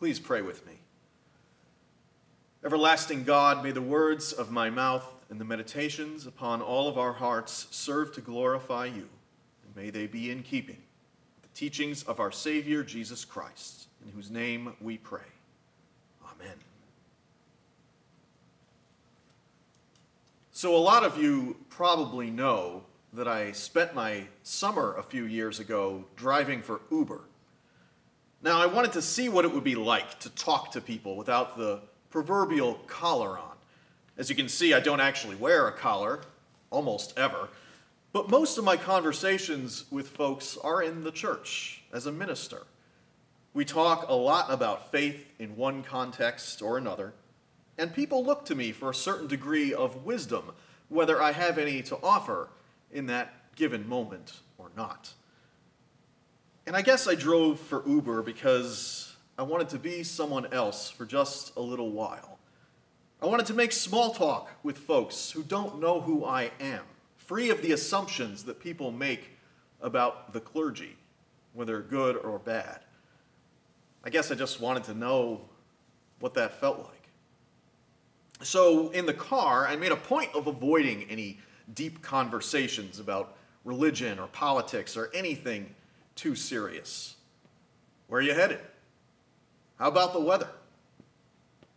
Please pray with me. Everlasting God, may the words of my mouth and the meditations upon all of our hearts serve to glorify you, and may they be in keeping with the teachings of our Savior Jesus Christ, in whose name we pray. Amen. So, a lot of you probably know that I spent my summer a few years ago driving for Uber. Now, I wanted to see what it would be like to talk to people without the proverbial collar on. As you can see, I don't actually wear a collar, almost ever, but most of my conversations with folks are in the church as a minister. We talk a lot about faith in one context or another, and people look to me for a certain degree of wisdom, whether I have any to offer in that given moment or not. And I guess I drove for Uber because I wanted to be someone else for just a little while. I wanted to make small talk with folks who don't know who I am, free of the assumptions that people make about the clergy, whether good or bad. I guess I just wanted to know what that felt like. So, in the car, I made a point of avoiding any deep conversations about religion or politics or anything too serious. Where are you headed? How about the weather?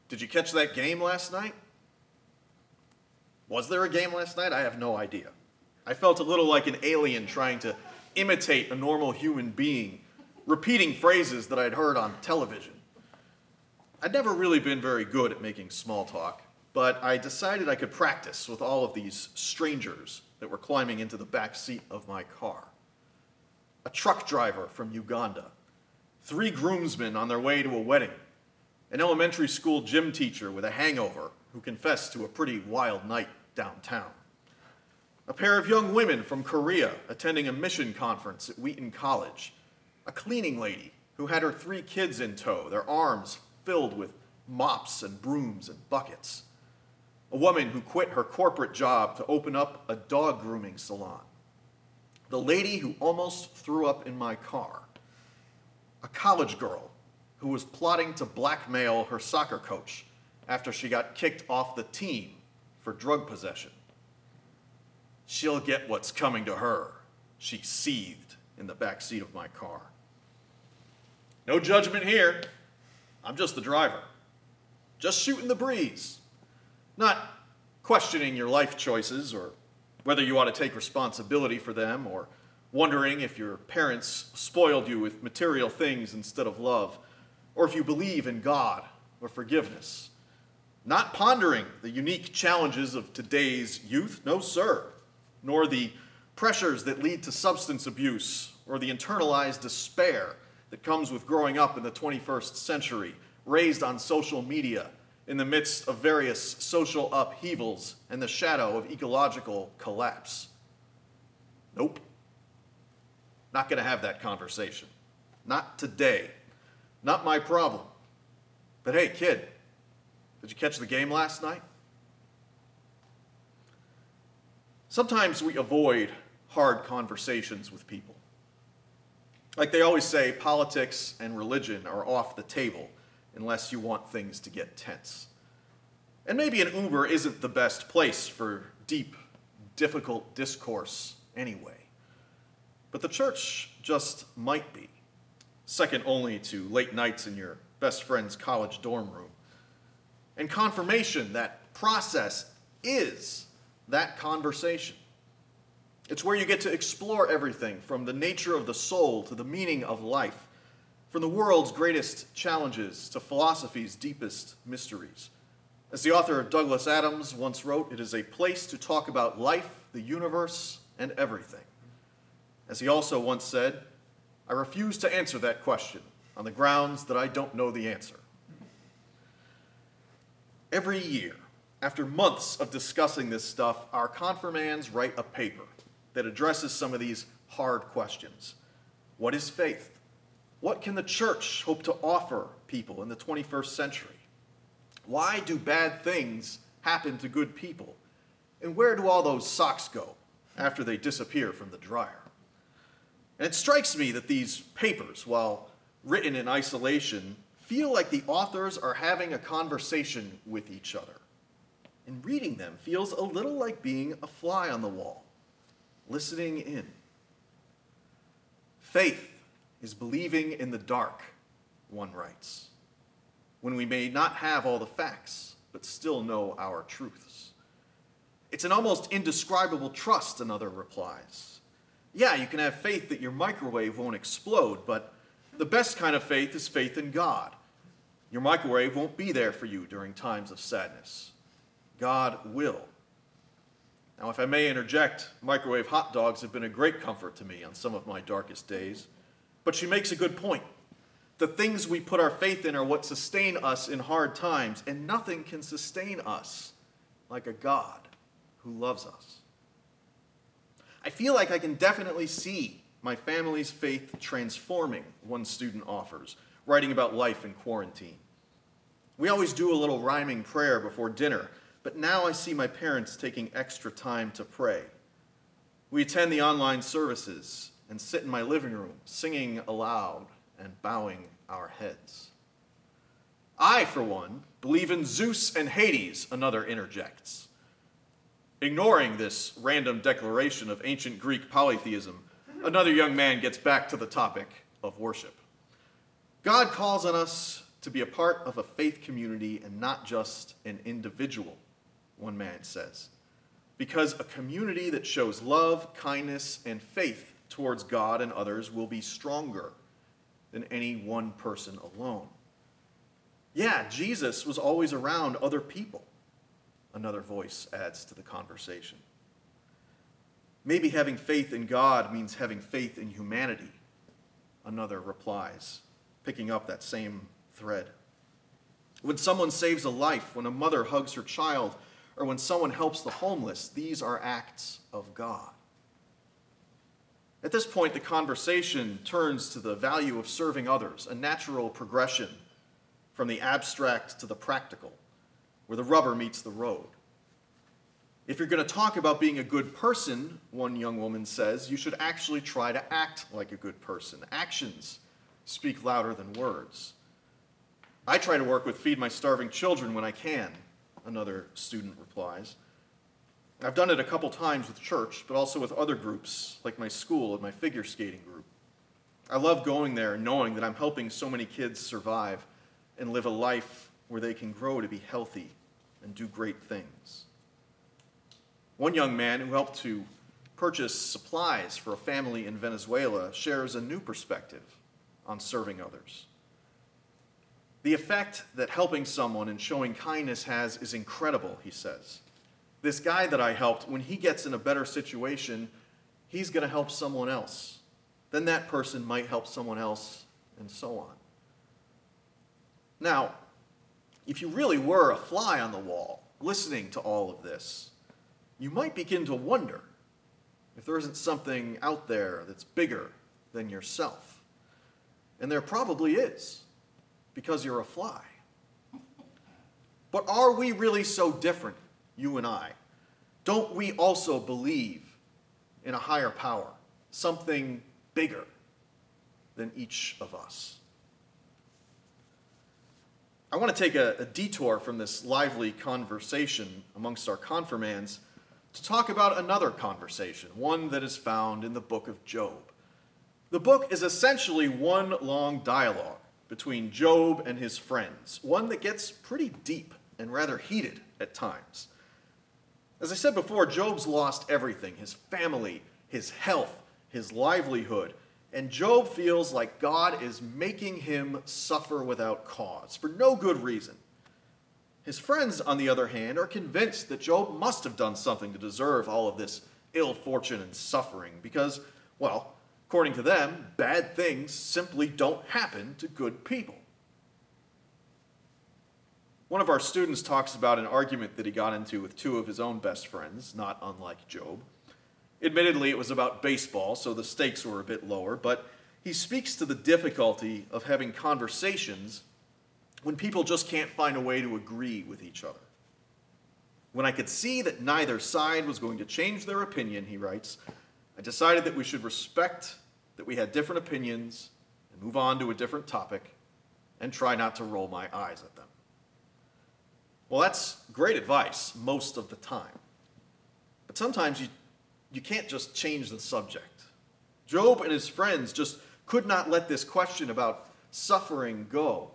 Did you catch that game last night? Was there a game last night? I have no idea. I felt a little like an alien trying to imitate a normal human being, repeating phrases that I'd heard on television. I'd never really been very good at making small talk, but I decided I could practice with all of these strangers that were climbing into the back seat of my car. A truck driver from Uganda. Three groomsmen on their way to a wedding, an elementary school gym teacher with a hangover who confessed to a pretty wild night downtown, a pair of young women from Korea attending a mission conference at Wheaton College, a cleaning lady who had her three kids in tow, their arms filled with mops and brooms and buckets, a woman who quit her corporate job to open up a dog grooming salon, the lady who almost threw up in my car, a college girl who was plotting to blackmail her soccer coach after she got kicked off the team for drug possession. She'll get what's coming to her, she seethed in the back seat of my car. No judgment here. I'm just the driver. Just shooting the breeze. Not questioning your life choices or whether you ought to take responsibility for them or wondering if your parents spoiled you with material things instead of love, or if you believe in God or forgiveness. Not pondering the unique challenges of today's youth, no, sir, nor the pressures that lead to substance abuse or the internalized despair that comes with growing up in the 21st century, raised on social media in the midst of various social upheavals and the shadow of ecological collapse. Nope. Not going to have that conversation. Not today. Not my problem. But hey, kid, did you catch the game last night? Sometimes we avoid hard conversations with people. Like they always say, politics and religion are off the table unless you want things to get tense. And maybe an Uber isn't the best place for deep, difficult discourse anyway. But the church just might be, second only to late nights in your best friend's college dorm room. And confirmation, that process, is that conversation. It's where you get to explore everything from the nature of the soul to the meaning of life, from the world's greatest challenges to philosophy's deepest mysteries. As the author Douglas Adams once wrote, it is a place to talk about life, the universe, and everything. As he also once said, I refuse to answer that question on the grounds that I don't know the answer. Every year, after months of discussing this stuff, our confirmands write a paper that addresses some of these hard questions. What is faith? What can the church hope to offer people in the 21st century? Why do bad things happen to good people? And where do all those socks go after they disappear from the dryer? And it strikes me that these papers, while written in isolation, feel like the authors are having a conversation with each other. And reading them feels a little like being a fly on the wall, listening in. Faith is believing in the dark, one writes, when we may not have all the facts, but still know our truths. It's an almost indescribable trust, another replies. Yeah, you can have faith that your microwave won't explode, but the best kind of faith is faith in God. Your microwave won't be there for you during times of sadness. God will. Now, if I may interject, microwave hot dogs have been a great comfort to me on some of my darkest days. But she makes a good point. The things we put our faith in are what sustain us in hard times, and nothing can sustain us like a God who loves us. I feel like I can definitely see my family's faith transforming, one student offers, writing about life in quarantine. We always do a little rhyming prayer before dinner, but now I see my parents taking extra time to pray. We attend the online services and sit in my living room, singing aloud and bowing our heads. I, for one, believe in Zeus and Hades, another interjects. Ignoring this random declaration of ancient Greek polytheism, another young man gets back to the topic of worship. God calls on us to be a part of a faith community and not just an individual, one man says. Because a community that shows love, kindness, and faith towards God and others will be stronger than any one person alone. Yeah, Jesus was always around other people, another voice adds to the conversation. Maybe having faith in God means having faith in humanity, another replies, picking up that same thread. When someone saves a life, when a mother hugs her child, or when someone helps the homeless, these are acts of God. At this point, the conversation turns to the value of serving others, a natural progression from the abstract to the practical, where the rubber meets the road. If you're going to talk about being a good person, one young woman says, you should actually try to act like a good person. Actions speak louder than words. I try to work with Feed My Starving Children when I can, another student replies. I've done it a couple times with church, but also with other groups, like my school and my figure skating group. I love going there and knowing that I'm helping so many kids survive and live a life where they can grow to be healthy and do great things. One young man who helped to purchase supplies for a family in Venezuela shares a new perspective on serving others. The effect that helping someone and showing kindness has is incredible, he says. This guy that I helped, when he gets in a better situation, he's going to help someone else. Then that person might help someone else, and so on. Now, if you really were a fly on the wall listening to all of this, you might begin to wonder if there isn't something out there that's bigger than yourself. And there probably is because you're a fly. But are we really so different, you and I? Don't we also believe in a higher power, something bigger than each of us? I want to take a, a, detour from this lively conversation amongst our confirmands to talk about another conversation, one that is found in the book of Job. The book is essentially one long dialogue between Job and his friends, one that gets pretty deep and rather heated at times. As I said before, Job's lost everything his family, his health, his livelihood. And Job feels like God is making him suffer without cause, for no good reason. His friends, on the other hand, are convinced that Job must have done something to deserve all of this ill fortune and suffering, because, well, According to them, bad things simply don't happen to good people. One of our students talks about an argument that he got into with two of his own best friends, not unlike Job. Admittedly, it was about baseball, so the stakes were a bit lower, but he speaks to the difficulty of having conversations when people just can't find a way to agree with each other. When I could see that neither side was going to change their opinion, he writes, I decided that we should respect that we had different opinions and move on to a different topic and try not to roll my eyes at them. Well, that's great advice most of the time. But sometimes you, you can't just change the subject. Job and his friends just could not let this question about suffering go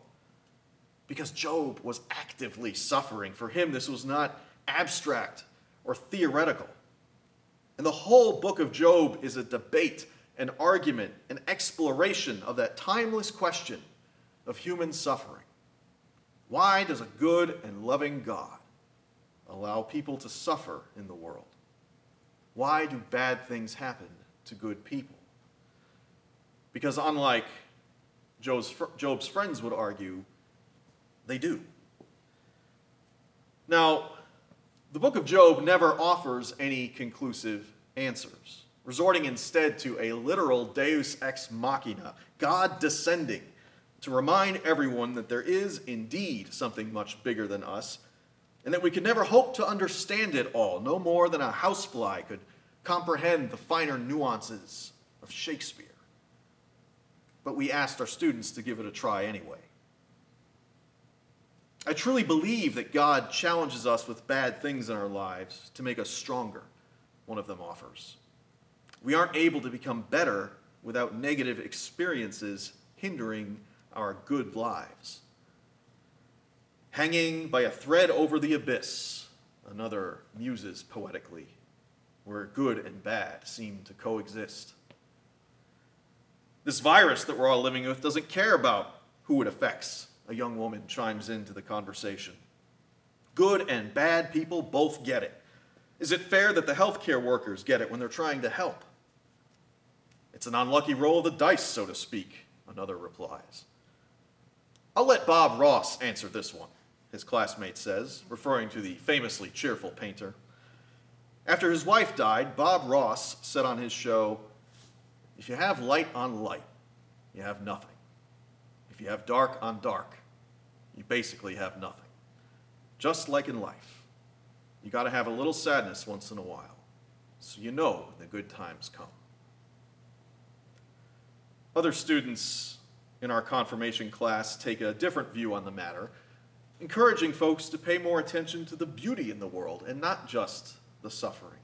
because Job was actively suffering. For him, this was not abstract or theoretical. And the whole book of Job is a debate, an argument, an exploration of that timeless question of human suffering. Why does a good and loving God allow people to suffer in the world? Why do bad things happen to good people? Because unlike Job's, Job's friends would argue, they do. Now, the book of Job never offers any conclusive answers, resorting instead to a literal deus ex machina, God descending to remind everyone that there is indeed something much bigger than us, and that we can never hope to understand it all, no more than a housefly could comprehend the finer nuances of Shakespeare. But we asked our students to give it a try anyway. I truly believe that God challenges us with bad things in our lives to make us stronger, one of them offers. We aren't able to become better without negative experiences hindering our good lives. Hanging by a thread over the abyss, another muses poetically, where good and bad seem to coexist. This virus that we're all living with doesn't care about who it affects, a young woman chimes into the conversation. Good and bad people both get it. Is it fair that the healthcare workers get it when they're trying to help? It's an unlucky roll of the dice, so to speak, another replies. I'll let Bob Ross answer this one, his classmate says, referring to the famously cheerful painter. After his wife died, Bob Ross said on his show, If you have light on light, you have nothing. If you have dark on dark, you basically have nothing. Just like in life, you got to have a little sadness once in a while so you know when the good times come. Other students in our confirmation class take a different view on the matter, encouraging folks to pay more attention to the beauty in the world and not just the suffering.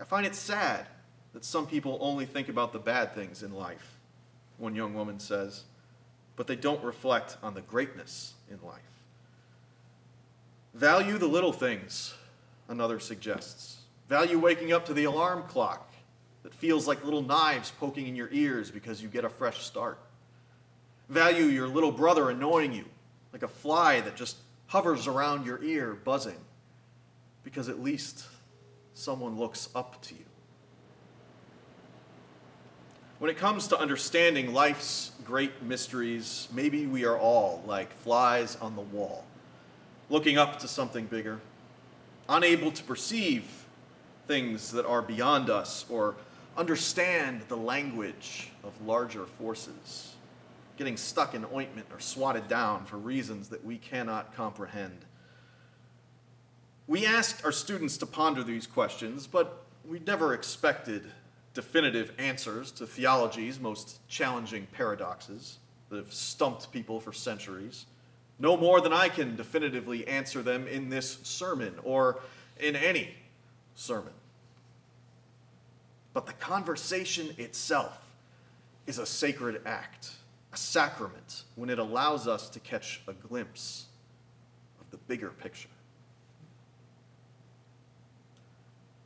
I find it sad that some people only think about the bad things in life, one young woman says but they don't reflect on the greatness in life. Value the little things, another suggests. Value waking up to the alarm clock that feels like little knives poking in your ears because you get a fresh start. Value your little brother annoying you like a fly that just hovers around your ear, buzzing, because at least someone looks up to you. When it comes to understanding life's great mysteries, maybe we are all like flies on the wall, looking up to something bigger, unable to perceive things that are beyond us or understand the language of larger forces, getting stuck in ointment or swatted down for reasons that we cannot comprehend. We asked our students to ponder these questions, but we never expected definitive answers to theology's most challenging paradoxes that have stumped people for centuries, no more than I can definitively answer them in this sermon or in any sermon. But the conversation itself is a sacred act, a sacrament, when it allows us to catch a glimpse of the bigger picture.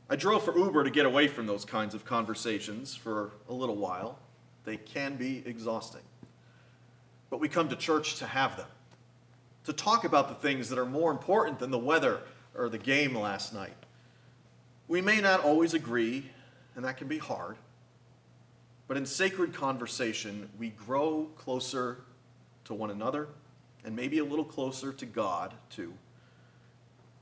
I drove for Uber to get away from those kinds of conversations for a little while. They can be exhausting. But we come to church to have them, to talk about the things that are more important than the weather or the game last night. We may not always agree, and that can be hard. But in sacred conversation, we grow closer to one another and maybe a little closer to God, too.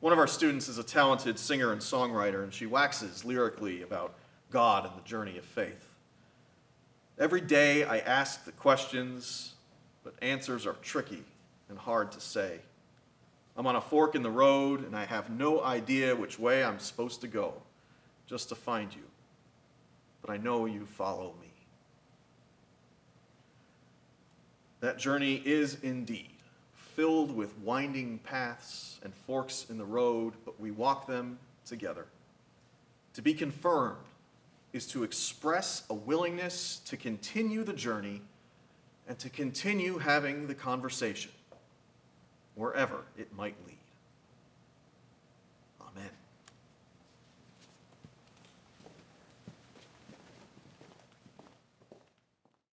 One of our students is a talented singer and songwriter, and she waxes lyrically about God and the journey of faith. Every day I ask the questions, but answers are tricky and hard to say. I'm on a fork in the road, and I have no idea which way I'm supposed to go just to find you. But I know you follow me. That journey is indeed filled with winding paths and forks in the road, but we walk them together. To be confirmed is to express a willingness to continue the journey and to continue having the conversation, wherever it might lead.